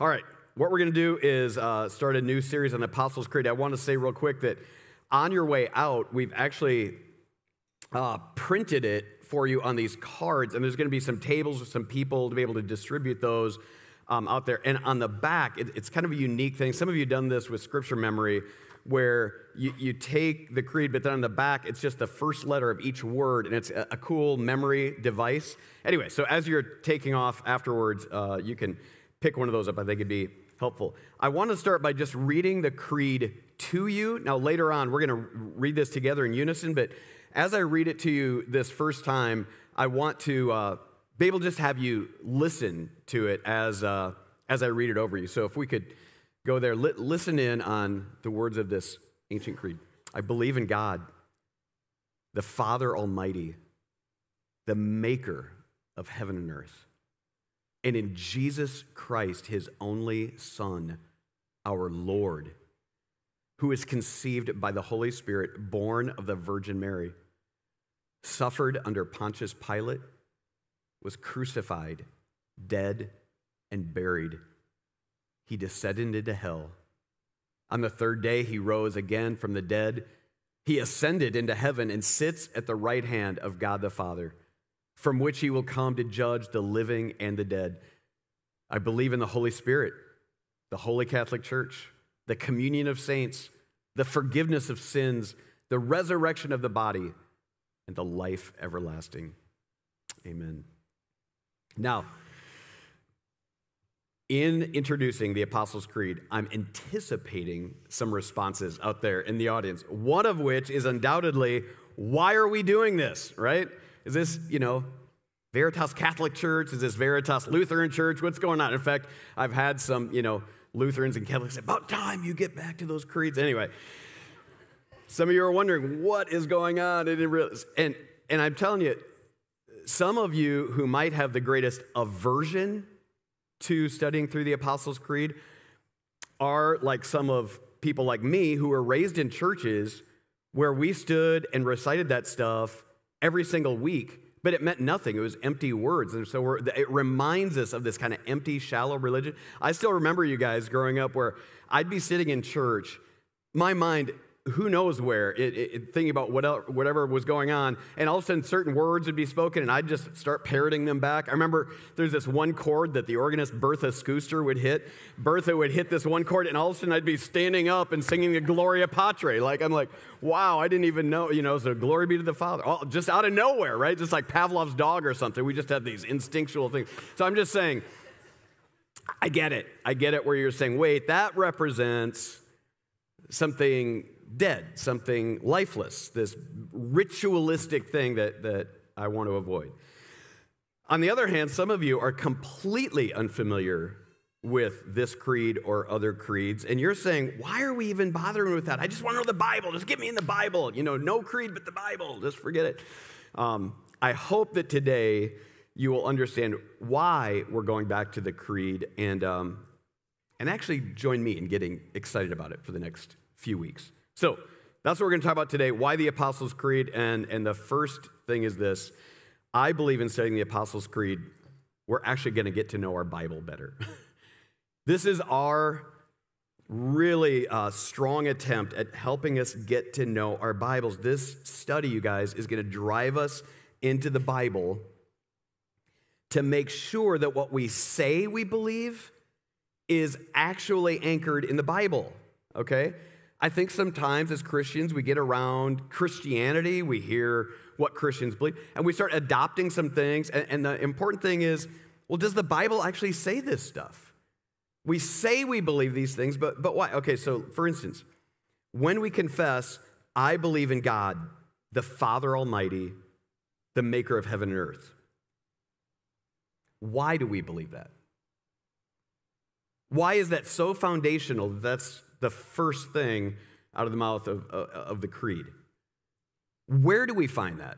All right, what we're going to do is uh, start a new series on Apostles' Creed. I want to say real quick that on your way out, we've actually uh, printed it for you on these cards, and there's going to be some tables with some people to be able to distribute those um, out there. And on the back, it, it's kind of a unique thing. Some of you have done this with scripture memory, where you, you take the creed, but then on the back, it's just the first letter of each word, and it's a, a cool memory device. Anyway, so as you're taking off afterwards, uh, you can pick one of those up. I think it'd be helpful. I want to start by just reading the creed to you. Now, later on, we're going to read this together in unison, but as I read it to you this first time, I want to uh, be able to just have you listen to it as, uh, as I read it over you. So if we could go there, li- listen in on the words of this ancient creed. I believe in God, the Father Almighty, the maker of heaven and earth and in Jesus Christ, his only Son, our Lord, who is conceived by the Holy Spirit, born of the Virgin Mary, suffered under Pontius Pilate, was crucified, dead, and buried. He descended into hell. On the third day, he rose again from the dead. He ascended into heaven and sits at the right hand of God the Father from which he will come to judge the living and the dead. I believe in the Holy Spirit, the Holy Catholic Church, the communion of saints, the forgiveness of sins, the resurrection of the body, and the life everlasting. Amen. Now, in introducing the Apostles' Creed, I'm anticipating some responses out there in the audience. One of which is undoubtedly, why are we doing this, right? Is this, you know, Veritas Catholic Church? Is this Veritas Lutheran Church? What's going on? In fact, I've had some, you know, Lutherans and Catholics say, about time you get back to those creeds. Anyway, some of you are wondering what is going on. And, and I'm telling you, some of you who might have the greatest aversion to studying through the Apostles' Creed are like some of people like me who were raised in churches where we stood and recited that stuff every single week, but it meant nothing. It was empty words. And so it reminds us of this kind of empty, shallow religion. I still remember you guys growing up where I'd be sitting in church, my mind who knows where, it, it, thinking about what whatever was going on, and all of a sudden certain words would be spoken, and I'd just start parroting them back. I remember there's this one chord that the organist Bertha Schuster would hit. Bertha would hit this one chord, and all of a sudden I'd be standing up and singing the Gloria Patri. Like I'm like, wow, I didn't even know, you know, so glory be to the Father. All, just out of nowhere, right? Just like Pavlov's dog or something. We just have these instinctual things. So I'm just saying, I get it. I get it where you're saying, wait, that represents something dead, something lifeless, this ritualistic thing that, that I want to avoid. On the other hand, some of you are completely unfamiliar with this creed or other creeds, and you're saying, Why are we even bothering with that? I just want to know the Bible. Just get me in the Bible. You know, no creed but the Bible. Just forget it. Um, I hope that today you will understand why we're going back to the creed and, um, and actually join me in getting excited about it for the next few weeks. So that's what we're going to talk about today why the Apostles' Creed. And, and the first thing is this I believe in studying the Apostles' Creed, we're actually going to get to know our Bible better. this is our really uh, strong attempt at helping us get to know our Bibles. This study, you guys, is going to drive us into the Bible to make sure that what we say we believe is actually anchored in the Bible, okay? I think sometimes as Christians, we get around Christianity, we hear what Christians believe, and we start adopting some things. And, and, the important thing is well, does the Bible actually say this stuff? We say we believe these things, but, but why? Okay, so for instance, when we confess, I believe in God, the Father Almighty, the maker of heaven and earth, why do we believe that? Why is that so foundational? That's the first thing out of the mouth of, uh, of the creed. Where do we find that?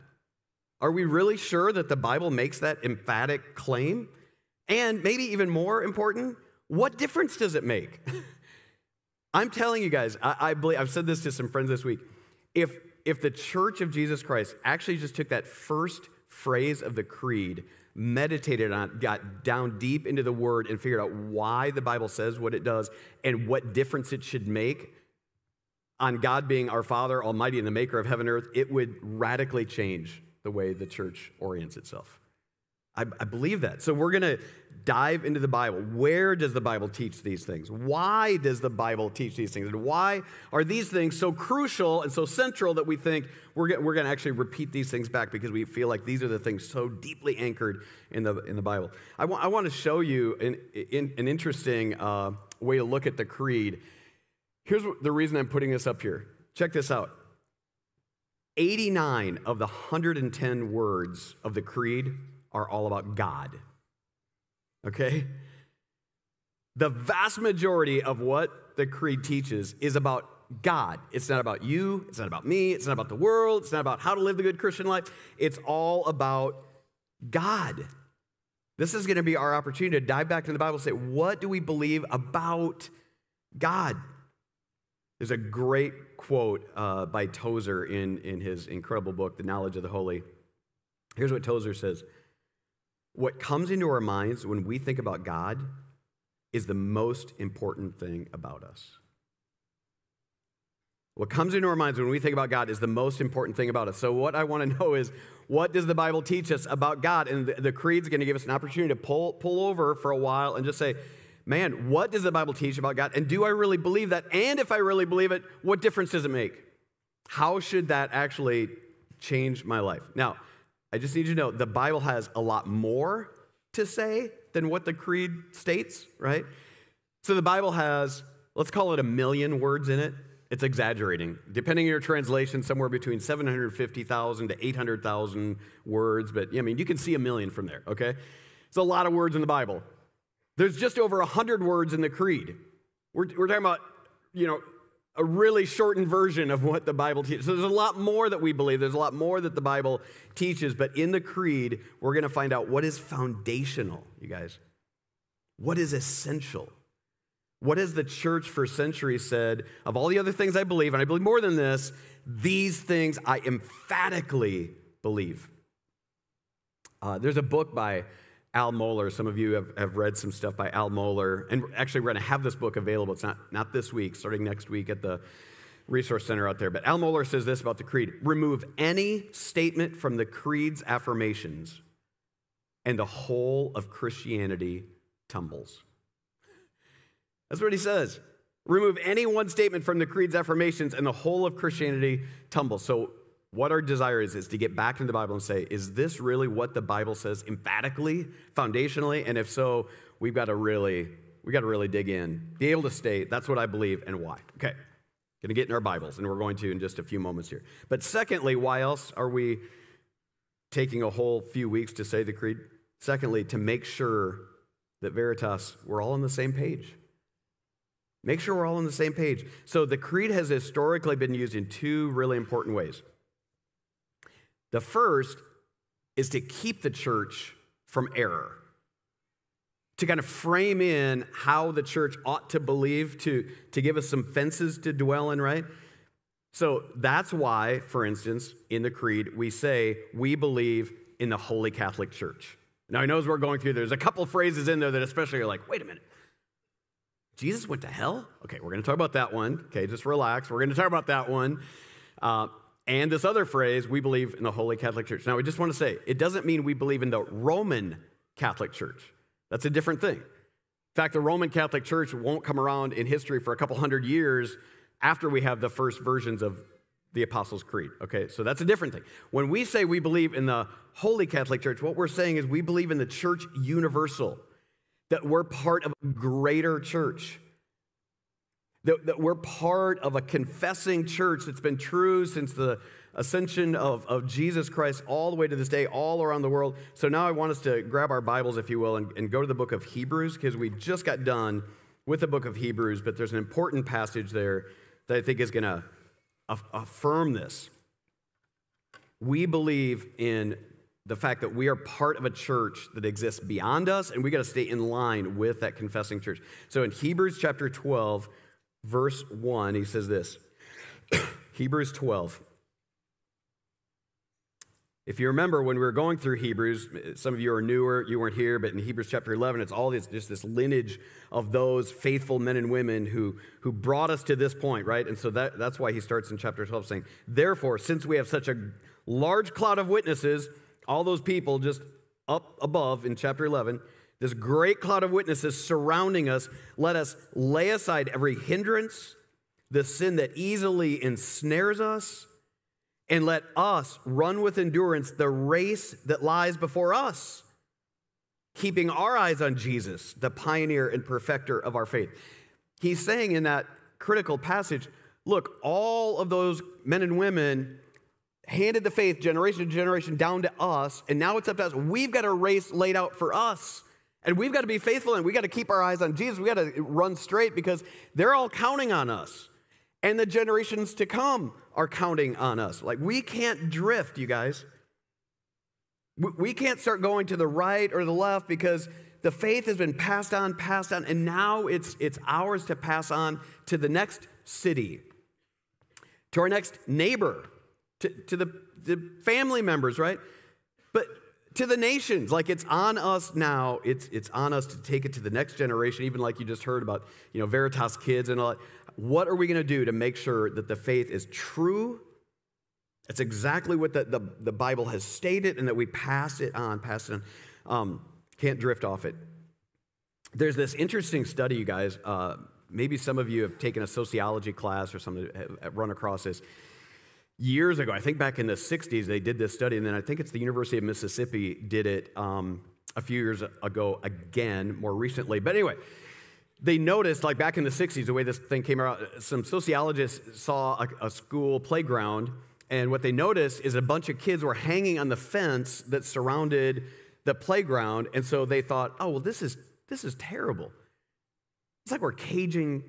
Are we really sure that the Bible makes that emphatic claim? And maybe even more important, what difference does it make? I'm telling you guys, I, I, believe, I've said this to some friends this week. If, if the church of Jesus Christ actually just took that first phrase of the creed, meditated on got down deep into the word, and figured out why the Bible says what it does and what difference it should make on God being our Father, Almighty, and the maker of heaven and earth, it would radically change the way the church orients itself. I, I believe that. So we're going to dive into the Bible. Where does the Bible teach these things? Why does the Bible teach these things? And why are these things so crucial and so central that we think we're, we're going to actually repeat these things back because we feel like these are the things so deeply anchored in the, in the Bible? I, I want to show you an, an interesting uh, way to look at the creed. Here's the reason I'm putting this up here. Check this out. 89 of the 110 words of the creed are all about God. Okay? The vast majority of what the creed teaches is about God. It's not about you, it's not about me, it's not about the world, it's not about how to live the good Christian life. It's all about God. This is going to be our opportunity to dive back into the Bible and say, what do we believe about God? There's a great quote uh, by Tozer in, in his incredible book, The Knowledge of the Holy. Here's what Tozer says what comes into our minds when we think about God is the most important thing about us. What comes into our minds when we think about God is the most important thing about us. So, what I want to know is what does the Bible teach us about God? And the, the creed's going to give us an opportunity to pull, pull over for a while and just say, man, what does the Bible teach about God? And do I really believe that? And if I really believe it, what difference does it make? How should that actually change my life? Now, I just need you to know the Bible has a lot more to say than what the creed states, right? So the Bible has, let's call it a million words in it. It's exaggerating. Depending on your translation, somewhere between 750,000 to 800,000 words, but I mean, you can see a million from there, okay? It's a lot of words in the Bible. There's just over 100 words in the creed. We're, we're talking about, you know, a really shortened version of what the Bible teaches. So there's a lot more that we believe. There's a lot more that the Bible teaches. But in the creed, we're going to find out what is foundational, you guys. What is essential? What has the church for centuries said of all the other things I believe, and I believe more than this, these things I emphatically believe. Uh, there's a book by Al Mohler. Some of you have, have read some stuff by Al Mohler. And actually, we're going to have this book available. It's not, not this week, starting next week at the Resource Center out there. But Al Mohler says this about the Creed remove any statement from the Creed's affirmations, and the whole of Christianity tumbles. That's what he says. Remove any one statement from the Creed's affirmations, and the whole of Christianity tumbles. So, what our desire is, is to get back into the Bible and say, is this really what the Bible says emphatically, foundationally? And if so, we've got to really, we got to really dig in, be able to state that's what I believe and why. Okay. Going to get in our Bibles, and we're going to in just a few moments here. But secondly, why else are we taking a whole few weeks to say the creed? Secondly, to make sure that Veritas, we're all on the same page. Make sure we're all on the same page. So the creed has historically been used in two really important ways. The first is to keep the church from error, to kind of frame in how the church ought to believe, to, to give us some fences to dwell in, right? So that's why, for instance, in the Creed, we say we believe in the Holy Catholic Church. Now, I know as we're going through, there's a couple phrases in there that especially are like, wait a minute. Jesus went to hell? Okay, we're going to talk about that one. Okay, just relax. We're going to talk about that one. Uh, and this other phrase, we believe in the Holy Catholic Church. Now, we just want to say, it doesn't mean we believe in the Roman Catholic Church. That's a different thing. In fact, the Roman Catholic Church won't come around in history for a couple hundred years after we have the first versions of the Apostles' Creed. Okay, so that's a different thing. When we say we believe in the Holy Catholic Church, what we're saying is we believe in the church universal, that we're part of a greater church that, that we're part of a confessing church that's been true since the ascension of, of Jesus Christ all the way to this day, all around the world. So now I want us to grab our Bibles, if you will, and, and go to the book of Hebrews, because we just got done with the book of Hebrews, but there's an important passage there that I think is going to affirm this. We believe in the fact that we are part of a church that exists beyond us, and we got to stay in line with that confessing church. So in Hebrews chapter 12, verse 1, he says this Hebrews 12. If you remember when we were going through Hebrews, some of you are newer, you weren't here, but in Hebrews chapter 11, it's all this, just this lineage of those faithful men and women who, who brought us to this point, right? And so that, that's why he starts in chapter 12 saying, Therefore, since we have such a large cloud of witnesses, all those people just up above in chapter 11, this great cloud of witnesses surrounding us, let us lay aside every hindrance, the sin that easily ensnares us and let us run with endurance the race that lies before us, keeping our eyes on Jesus, the pioneer and perfecter of our faith. He's saying in that critical passage look, all of those men and women handed the faith generation to generation down to us, and now it's up to us. We've got a race laid out for us. And we've got to be faithful and we got to keep our eyes on Jesus. We got to run straight because they're all counting on us and the generations to come are counting on us. Like, we can't drift, you guys. We can't start going to the right or the left because the faith has been passed on, passed on, and now it's, it's ours to pass on to the next city, to our next neighbor, to, to the, the family members, right? But to the nations. Like it's on us now. It's, it's on us to take it to the next generation, even like you just heard about, you know, Veritas kids and all that. What are we going to do to make sure that the faith is true? It's exactly what the, the, the, Bible has stated and that we pass it on, pass it on. Um, can't drift off it. There's this interesting study, you guys. Uh, maybe some of you have taken a sociology class or something, have run across this years ago, I think back in the 60s, they did this study, and then I think it's the University of Mississippi did it um, a few years ago again, more recently. But anyway, they noticed, like back in the 60s, the way this thing came out, some sociologists saw a, a school playground, and what they noticed is a bunch of kids were hanging on the fence that surrounded the playground, and so they thought, oh, well, this is, this is terrible. It's like we're caging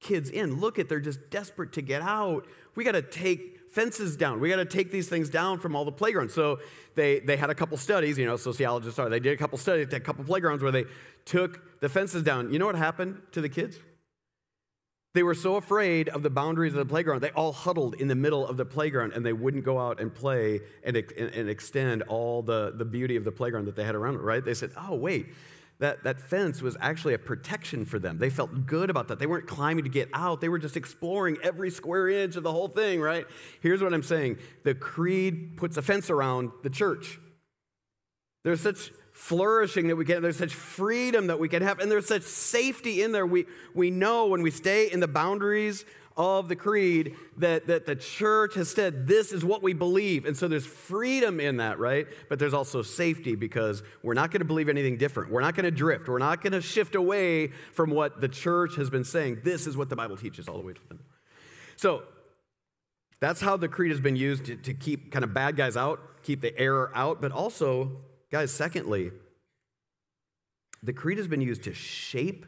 kids in. Look at, they're just desperate to get out. We got to take fences down. We got to take these things down from all the playgrounds. So they, they had a couple studies, you know, sociologists are. They did a couple studies, a couple playgrounds where they took the fences down. You know what happened to the kids? They were so afraid of the boundaries of the playground, they all huddled in the middle of the playground and they wouldn't go out and play and, and extend all the, the beauty of the playground that they had around it, right? They said, oh, wait, that, that fence was actually a protection for them. They felt good about that. They weren't climbing to get out, they were just exploring every square inch of the whole thing, right? Here's what I'm saying the creed puts a fence around the church. There's such flourishing that we can, there's such freedom that we can have, and there's such safety in there. We, we know when we stay in the boundaries of the creed that, that the church has said this is what we believe. And so there's freedom in that, right? But there's also safety because we're not going to believe anything different. We're not going to drift. We're not going to shift away from what the church has been saying. This is what the Bible teaches all the way to them. So that's how the creed has been used to, to keep kind of bad guys out, keep the error out. But also, guys, secondly, the creed has been used to shape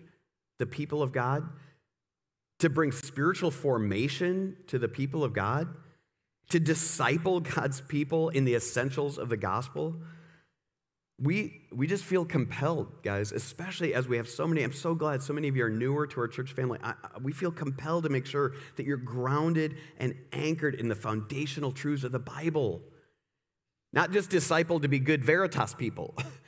the people of God to bring spiritual formation to the people of God, to disciple God's people in the essentials of the gospel. We, we just feel compelled, guys, especially as we have so many. I'm so glad so many of you are newer to our church family. I, we feel compelled to make sure that you're grounded and anchored in the foundational truths of the Bible. Not just discipled to be good Veritas people,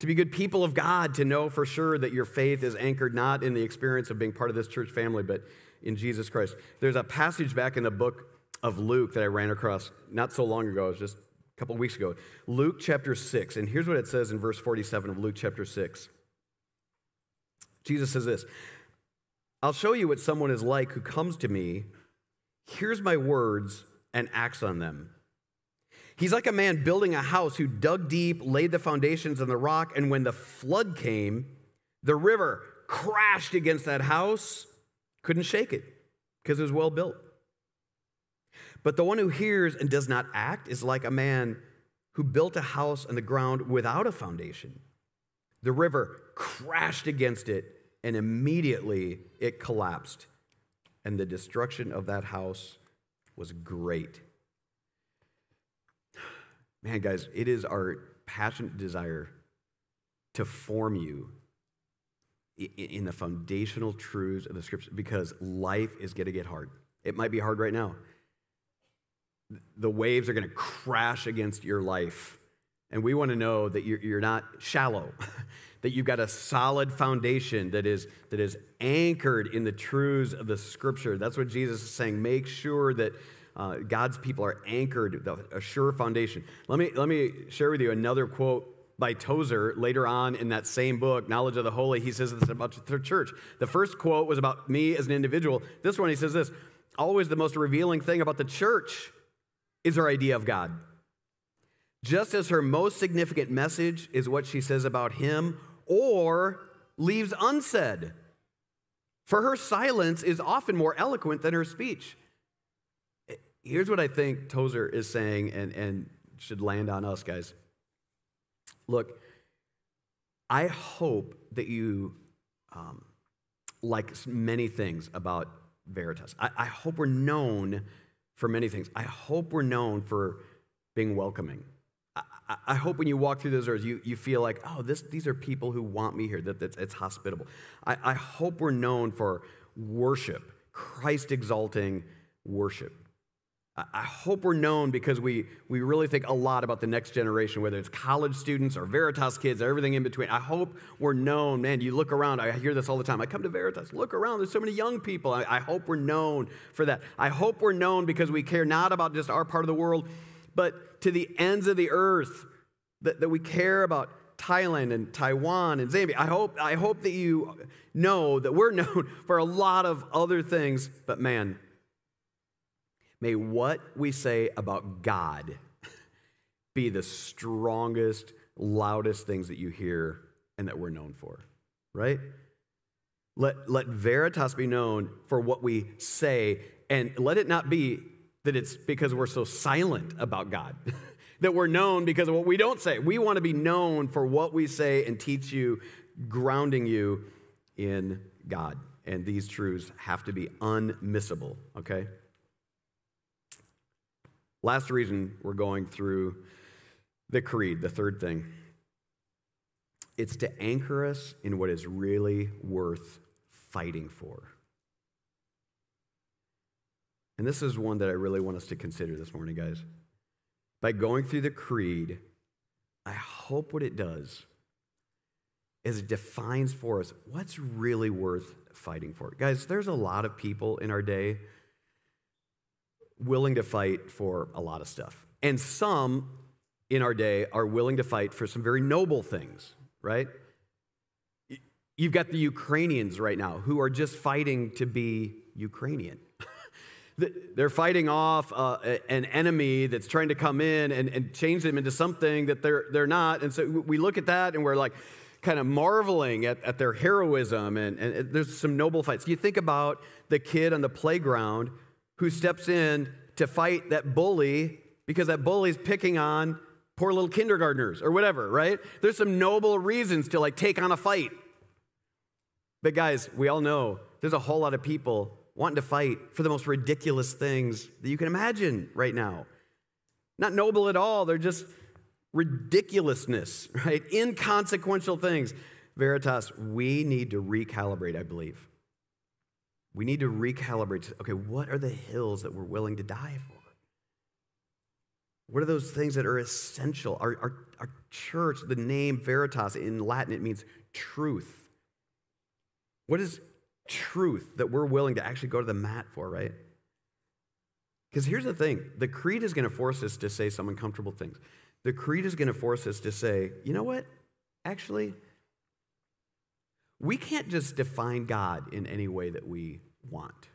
to be good people of God, to know for sure that your faith is anchored not in the experience of being part of this church family, but in Jesus Christ. There's a passage back in the book of Luke that I ran across not so long ago, it was just a couple weeks ago. Luke chapter 6, and here's what it says in verse 47 of Luke chapter 6. Jesus says this I'll show you what someone is like who comes to me, hears my words, and acts on them. He's like a man building a house who dug deep, laid the foundations in the rock, and when the flood came, the river crashed against that house, couldn't shake it because it was well built. But the one who hears and does not act is like a man who built a house on the ground without a foundation. The river crashed against it, and immediately it collapsed, and the destruction of that house was great. Man, guys, it is our passionate desire to form you in the foundational truths of the scripture because life is going to get hard. It might be hard right now. the waves are going to crash against your life. And we want to know that you're, not shallow, that you've got a solid foundation that is, that is anchored in the truths of the scripture. That's what Jesus is saying. Make sure that uh, God's people are anchored, a sure foundation. Let me, let me share with you another quote by Tozer later on in that same book, Knowledge of the Holy. He says this about the church. The first quote was about me as an individual. This one, he says this always the most revealing thing about the church is her idea of God. Just as her most significant message is what she says about him or leaves unsaid. For her silence is often more eloquent than her speech. Here's what I think Tozer is saying and, and should land on us, guys. Look, I hope that you um, like many things about Veritas. I, I hope we're known for many things. I hope we're known for being welcoming. I, I hope when you walk through those doors, you, you feel like, oh, this, these are people who want me here, that, that it's hospitable. I, I hope we're known for worship, Christ exalting worship. I hope we're known because we, we really think a lot about the next generation, whether it's college students or Veritas kids or everything in between. I hope we're known. Man, you look around, I hear this all the time. I come to Veritas, look around, there's so many young people. I, I hope we're known for that. I hope we're known because we care not about just our part of the world, but to the ends of the earth, that, that we care about Thailand and Taiwan and Zambia. I hope, I hope that you know that we're known for a lot of other things, but man, May what we say about God be the strongest, loudest things that you hear and that we're known for, right? Let, let Veritas be known for what we say, and let it not be that it's because we're so silent about God, that we're known because of what we don't say. We want to be known for what we say and teach you, grounding you in God. And these truths have to be unmissable, okay? Last reason we're going through the creed, the third thing. It's to anchor us in what is really worth fighting for. And this is one that I really want us to consider this morning, guys. By going through the creed, I hope what it does is it defines for us what's really worth fighting for. Guys, there's a lot of people in our day willing to fight for a lot of stuff. And some in our day are willing to fight for some very noble things, right? You've got the Ukrainians right now who are just fighting to be Ukrainian. they're fighting off uh, an enemy that's trying to come in and, and change them into something that they're, they're not. And so we look at that and we're like, kind of marveling at, at their heroism, and, and there's some noble fights. You think about the kid on the playground who steps in to fight that bully because that bully's picking on poor little kindergartners or whatever, right? There's some noble reasons to like take on a fight. But guys, we all know there's a whole lot of people wanting to fight for the most ridiculous things that you can imagine right now. Not noble at all, they're just ridiculousness, right? Inconsequential things. Veritas, we need to recalibrate, I believe. We need to recalibrate. Okay, what are the hills that we're willing to die for? What are those things that are essential? Our, our, our church, the name Veritas in Latin, it means truth. What is truth that we're willing to actually go to the mat for, right? Because here's the thing the creed is going to force us to say some uncomfortable things. The creed is going to force us to say, you know what? Actually, we can't just define God in any way that we want.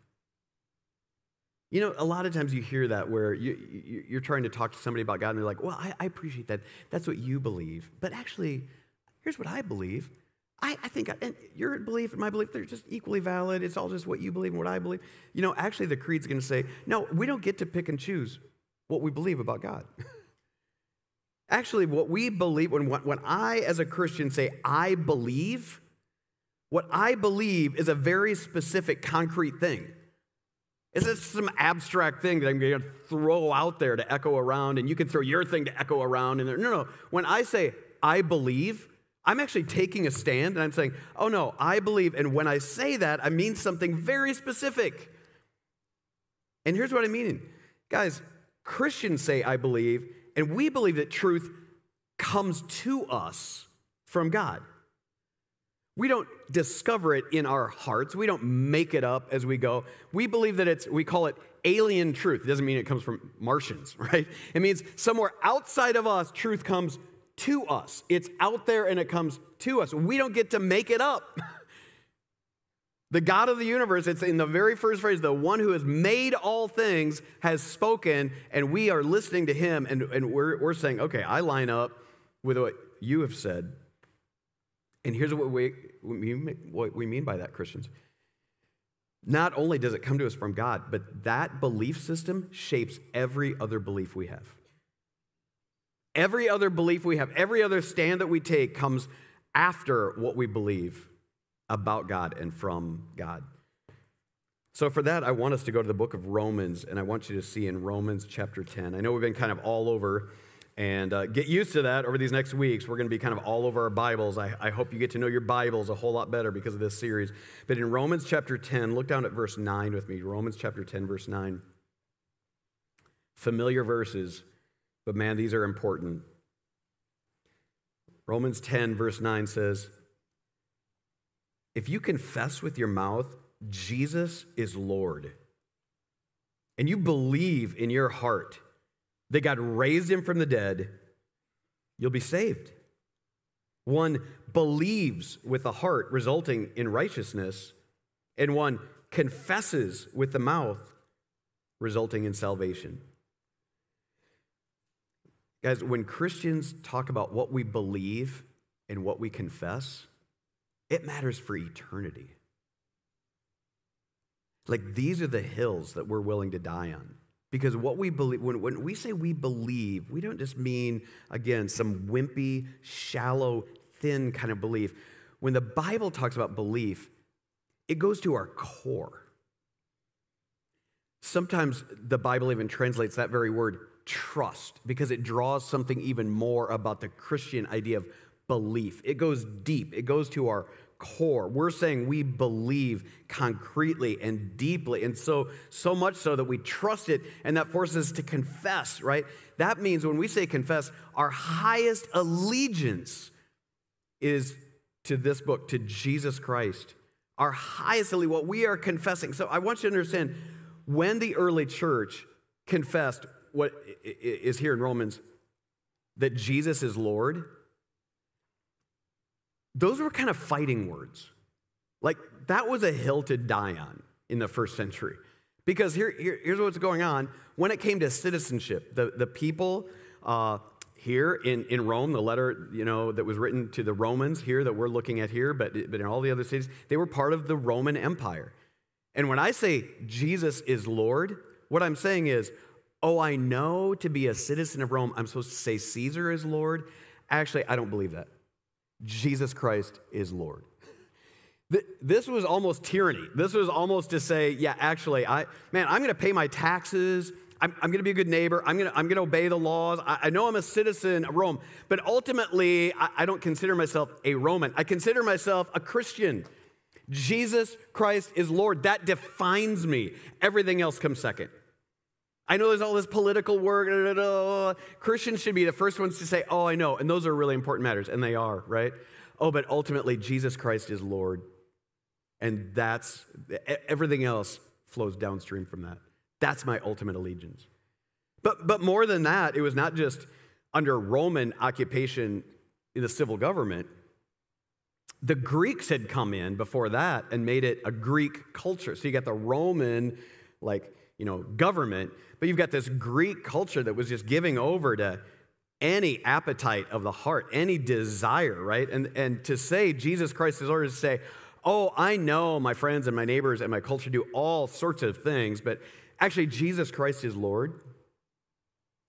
You know, a lot of times you hear that where you, are trying to talk to somebody about God and they're like, well, I, I, appreciate that. That's what you believe. But actually, here's what I believe. I, I think I, and your belief and my belief, they're just equally valid. It's all just what you believe and what I believe. You know, actually, the creed's going to say, no, we don't get to pick and choose what we believe about God. actually, what we believe, when, when I, as a Christian, say, I believe, what I believe is a very specific, concrete thing. Is it some abstract thing that I'm going to throw out there to echo around, and you can throw your thing to echo around in there? No, no. When I say I believe, I'm actually taking a stand and I'm saying, oh no, I believe. And when I say that, I mean something very specific. And here's what I mean. Guys, Christians say, I believe, and we believe that truth comes to us from God. We don't discover it in our hearts. We don't make it up as we go. We believe that it's, we call it alien truth. It doesn't mean it comes from Martians, right? It means somewhere outside of us, truth comes to us. It's out there and it comes to us. We don't get to make it up. The God of the universe, it's in the very first phrase, the one who has made all things has spoken, and we are listening to him, and, and we're, we're saying, okay, I line up with what you have said. And here's what we, what we mean by that, Christians. Not only does it come to us from God, but that belief system shapes every other belief we have. Every other belief we have, every other stand that we take comes after what we believe about God and from God. So, for that, I want us to go to the book of Romans, and I want you to see in Romans chapter 10. I know we've been kind of all over, and uh, get used to that over these next weeks. We're going to be kind of all over our Bibles. I, I hope you get to know your Bibles a whole lot better because of this series. But in Romans chapter 10, look down at verse 9 with me. Romans chapter 10, verse 9. Familiar verses, but man, these are important. Romans 10, verse 9 says, if you confess with your mouth Jesus is Lord, and you believe in your heart that God raised him from the dead, you'll be saved. One believes with the heart, resulting in righteousness, and one confesses with the mouth, resulting in salvation. Guys, when Christians talk about what we believe and what we confess, it matters for eternity. Like these are the hills that we're willing to die on. Because what we believe, when, when we say we believe, we don't just mean, again, some wimpy, shallow, thin kind of belief. When the Bible talks about belief, it goes to our core. Sometimes the Bible even translates that very word trust because it draws something even more about the Christian idea of belief. It goes deep, it goes to our core. We're saying we believe concretely and deeply. And so, so much so that we trust it, and that forces us to confess, right? That means when we say confess, our highest allegiance is to this book, to Jesus Christ. Our highest allegiance, what we are confessing. So I want you to understand when the early church confessed what is here in Romans, that Jesus is Lord those were kind of fighting words. Like that was a hill to die on in the first century. Because here, here here's what's going on. When it came to citizenship, the, the people uh, here in, in Rome, the letter you know that was written to the Romans here that we're looking at here, but, but in all the other cities, they were part of the Roman Empire. And when I say Jesus is Lord, what I'm saying is, oh, I know to be a citizen of Rome, I'm supposed to say Caesar is Lord. Actually, I don't believe that. Jesus Christ is Lord. This was almost tyranny. This was almost to say, yeah, actually, I, man, I'm going to pay my taxes. I'm, I'm going to be a good neighbor. I'm going to, obey the laws. I, I know I'm a citizen of Rome, but ultimately, I, I don't consider myself a Roman. I consider myself a Christian. Jesus Christ is Lord. That defines me. Everything else comes second. I know there's all this political work. Christians should be the first ones to say, Oh, I know. And those are really important matters. And they are, right? Oh, but ultimately, Jesus Christ is Lord. And that's everything else flows downstream from that. That's my ultimate allegiance. But, but more than that, it was not just under Roman occupation in the civil government. The Greeks had come in before that and made it a Greek culture. So you got the Roman, like, you know, government, but you've got this Greek culture that was just giving over to any appetite of the heart, any desire, right? And, and to say Jesus Christ is Lord is to say, oh, I know my friends and my neighbors and my culture do all sorts of things, but actually Jesus Christ is Lord.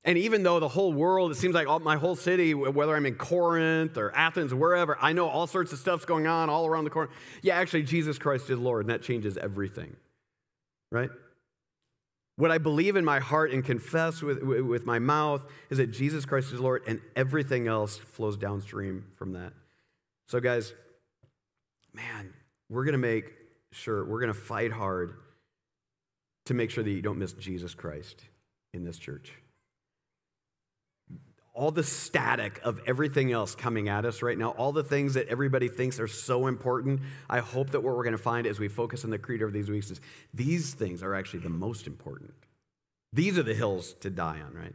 And even though the whole world, it seems like all, my whole city, whether I'm in Corinth or Athens or wherever, I know all sorts of stuff's going on all around the corner. Yeah, actually, Jesus Christ is Lord, and that changes everything, right? What I believe in my heart and confess with, with my mouth is that Jesus Christ is Lord, and everything else flows downstream from that. So, guys, man, we're going to make sure, we're going to fight hard to make sure that you don't miss Jesus Christ in this church. All the static of everything else coming at us right now, all the things that everybody thinks are so important, I hope that what we're going to find as we focus on the creed over these weeks is these things are actually the most important. These are the hills to die on, right?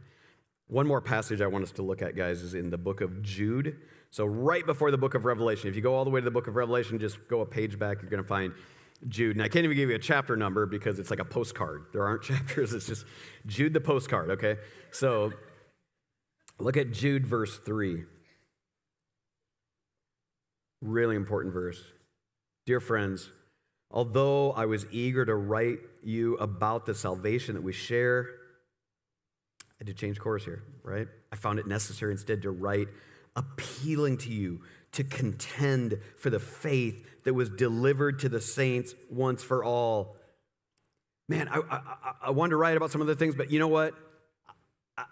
One more passage I want us to look at, guys, is in the book of Jude. So, right before the book of Revelation, if you go all the way to the book of Revelation, just go a page back, you're going to find Jude. And I can't even give you a chapter number because it's like a postcard. There aren't chapters, it's just Jude the postcard, okay? So, Look at Jude, verse 3. Really important verse. Dear friends, although I was eager to write you about the salvation that we share, I had to change course here, right? I found it necessary instead to write appealing to you to contend for the faith that was delivered to the saints once for all. Man, I, I, I wanted to write about some other things, but you know what?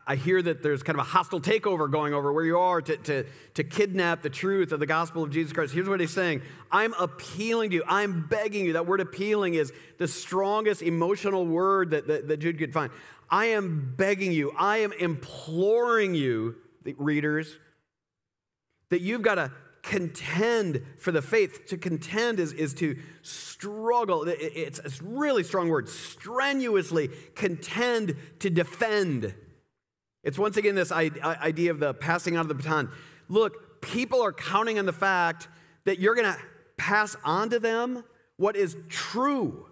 I hear that there's kind of a hostile takeover going over where you are to, to, to kidnap the truth of the gospel of Jesus Christ. Here's what he's saying I'm appealing to you. I'm begging you. That word appealing is the strongest emotional word that, that, that Jude could find. I am begging you. I am imploring you, readers, that you've got to contend for the faith. To contend is, is to struggle. It's a really strong word. Strenuously contend to defend. It's once again this idea of the passing out of the baton. Look, people are counting on the fact that you're going to pass on to them what is true,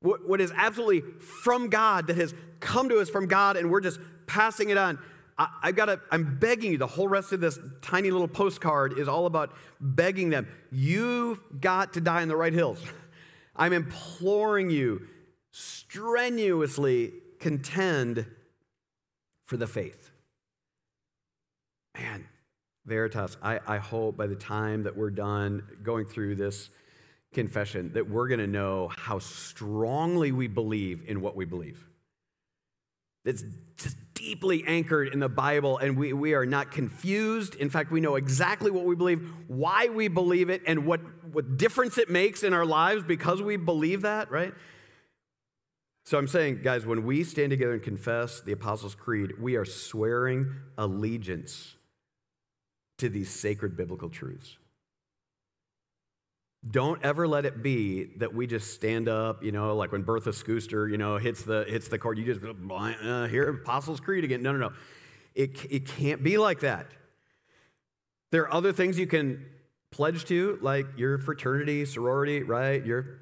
what, what is absolutely from God, that has come to us from God, and we're just passing it on. I, have got to, I'm begging you, the whole rest of this tiny little postcard is all about begging them. You've got to die in the right hills. I'm imploring you, strenuously contend for the faith. Man, Veritas, I, I hope by the time that we're done going through this confession that we're going to know how strongly we believe in what we believe. It's just deeply anchored in the Bible, and we, we are not confused. In fact, we know exactly what we believe, why we believe it, and what, what difference it makes in our lives because we believe that, right? So I'm saying, guys, when we stand together and confess the Apostles' Creed, we are swearing allegiance to these sacred biblical truths. Don't ever let it be that we just stand up, you know, like when Bertha Schuster, you know, hits the hits the chord. You just uh, hear Apostles' Creed again. No, no, no. It, it can't be like that. There are other things you can pledge to, like your fraternity, sorority, right? Your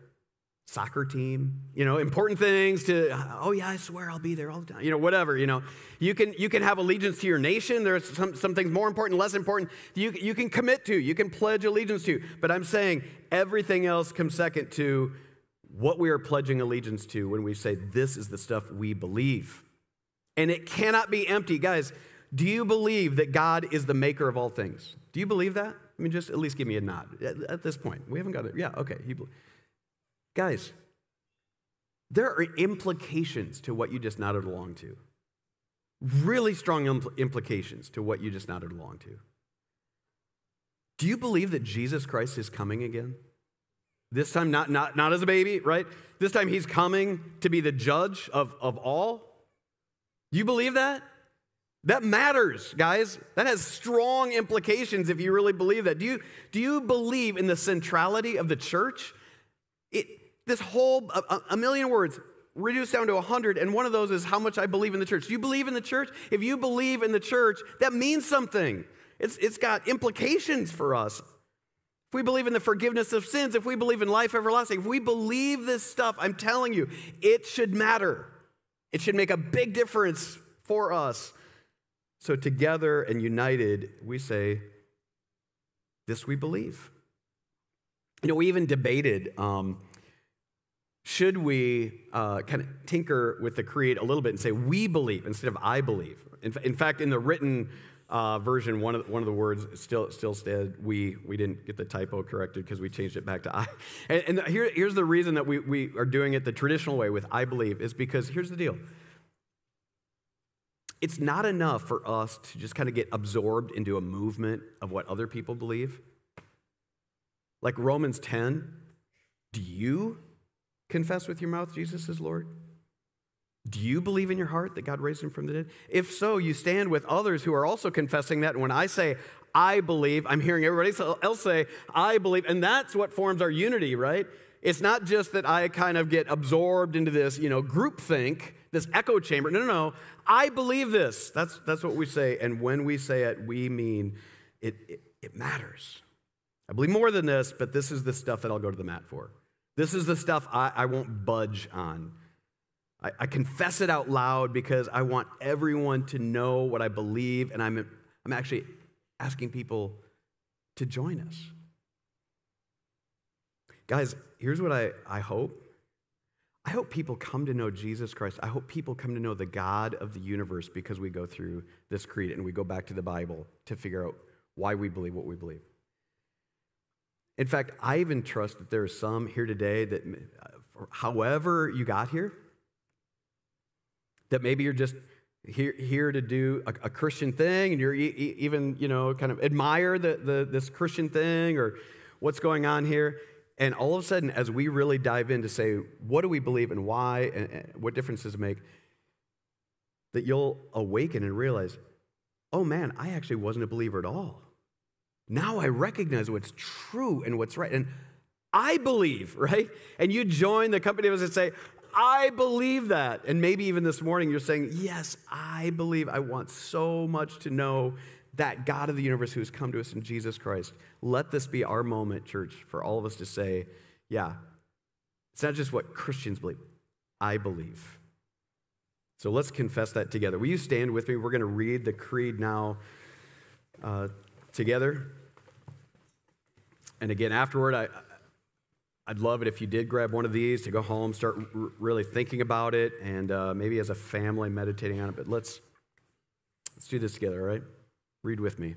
soccer team, you know, important things to, oh yeah, I swear I'll be there all the time, you know, whatever, you know. You can, you can have allegiance to your nation. There's some, some things more important, less important, you, you can commit to, you can pledge allegiance to. But I'm saying everything else comes second to what we are pledging allegiance to when we say this is the stuff we believe. And it cannot be empty. Guys, do you believe that God is the maker of all things? Do you believe that? I mean, just at least give me a nod at, at this point. We haven't got it. Yeah, okay. You believe. Guys, there are implications to what you just nodded along to. Really strong impl- implications to what you just nodded along to. Do you believe that Jesus Christ is coming again? This time, not, not, not as a baby, right? This time, he's coming to be the judge of, of all. You believe that? That matters, guys. That has strong implications if you really believe that. Do you, do you believe in the centrality of the church? This whole, a, a million words, reduced down to a 100, and one of those is how much I believe in the church. Do you believe in the church? If you believe in the church, that means something. It's, it's got implications for us. If we believe in the forgiveness of sins, if we believe in life everlasting, if we believe this stuff, I'm telling you, it should matter. It should make a big difference for us. So, together and united, we say, This we believe. You know, we even debated um, should we uh, kind of tinker with the creed a little bit and say we believe instead of I believe? In, in fact, in the written uh, version, one of, one of the words still, still said we. We didn't get the typo corrected because we changed it back to I. And, and here, here's the reason that we, we are doing it the traditional way with I believe is because here's the deal. It's not enough for us to just kind of get absorbed into a movement of what other people believe. Like Romans 10, do you confess with your mouth Jesus is Lord? Do you believe in your heart that God raised him from the dead? If so, you stand with others who are also confessing that. And when I say, I believe, I'm hearing everybody else say, I believe. And that's what forms our unity, right? It's not just that I kind of get absorbed into this, you know, group think, this echo chamber. No, no, no. I believe this. That's, that's what we say. And when we say it, we mean it, it, it matters. I believe more than this, but this is the stuff that I'll go to the mat for. This is the stuff I, I won't budge on. I, I confess it out loud because I want everyone to know what I believe, and I'm, I'm actually asking people to join us. Guys, here's what I, I hope. I hope people come to know Jesus Christ. I hope people come to know the God of the universe because we go through this creed and we go back to the Bible to figure out why we believe what we believe. In fact, I even trust that there are some here today that, however you got here, that maybe you're just here, here to do a, a Christian thing and you're e- even, you know, kind of admire the, the, this Christian thing or what's going on here. And all of a sudden, as we really dive in to say, what do we believe and why and, and what difference does it make, that you'll awaken and realize, oh man, I actually wasn't a believer at all. Now I recognize what's true and what's right. And I believe, right? And you join the company of us and say, I believe that. And maybe even this morning you're saying, Yes, I believe. I want so much to know that God of the universe who has come to us in Jesus Christ. Let this be our moment, church, for all of us to say, Yeah, it's not just what Christians believe, I believe. So let's confess that together. Will you stand with me? We're going to read the creed now uh, together. And again, afterward, I, I'd love it if you did grab one of these to go home, start r- really thinking about it, and uh, maybe as a family meditating on it. But let's let's do this together, all right? Read with me.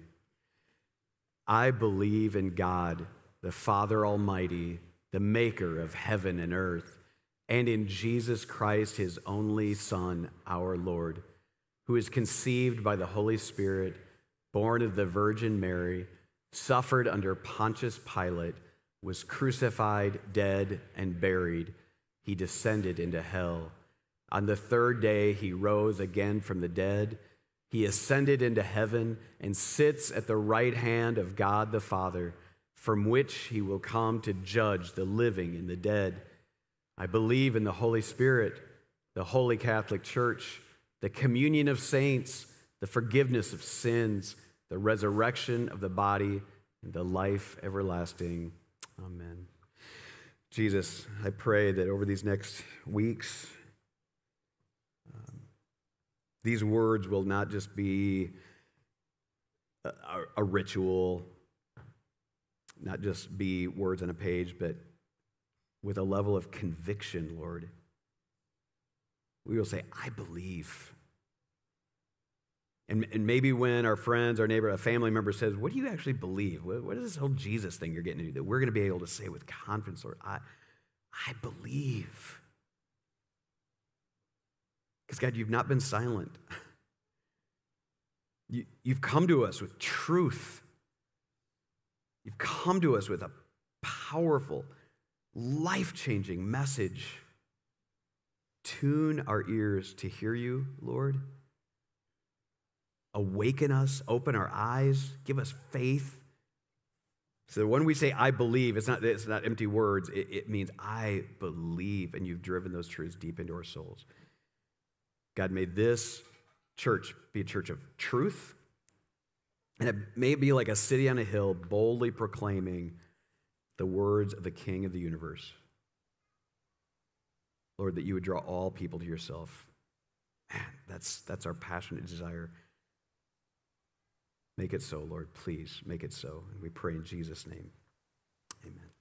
I believe in God, the Father Almighty, the Maker of heaven and earth, and in Jesus Christ, His only Son, our Lord, who is conceived by the Holy Spirit, born of the Virgin Mary, suffered under Pontius Pilate was crucified, dead, and buried. He descended into hell. On the third day, he rose again from the dead. He ascended into heaven and sits at the right hand of God the Father, from which he will come to judge the living and the dead. I believe in the Holy Spirit, the Holy Catholic Church, the communion of saints, the forgiveness of sins, the resurrection of the body, and the life everlasting. Amen. Jesus, I pray that over these next weeks, um, these words will not just be a, a, ritual, not just be words on a page, but with a level of conviction, Lord. We will say, I believe. And, and maybe when our friends, our neighbor, a family member says, What do you actually believe? What, what is this whole Jesus thing you're getting into? That we're going to be able to say with confidence, Lord, I, I believe. Because, God, you've not been silent. You, you've come to us with truth. You've come to us with a powerful, life changing message. Tune our ears to hear you, Lord awaken us, open our eyes, give us faith. So when we say I believe, it's not, it's not empty words. It, it means I believe, and you've driven those truths deep into our souls. God may this church be a church of truth, and it may be like a city on a hill boldly proclaiming the words of the King of the universe. Lord, that you would draw all people to yourself. Man, that's, that's our passionate desire. Make it so, Lord. Please make it so. And we pray in Jesus' name. Amen.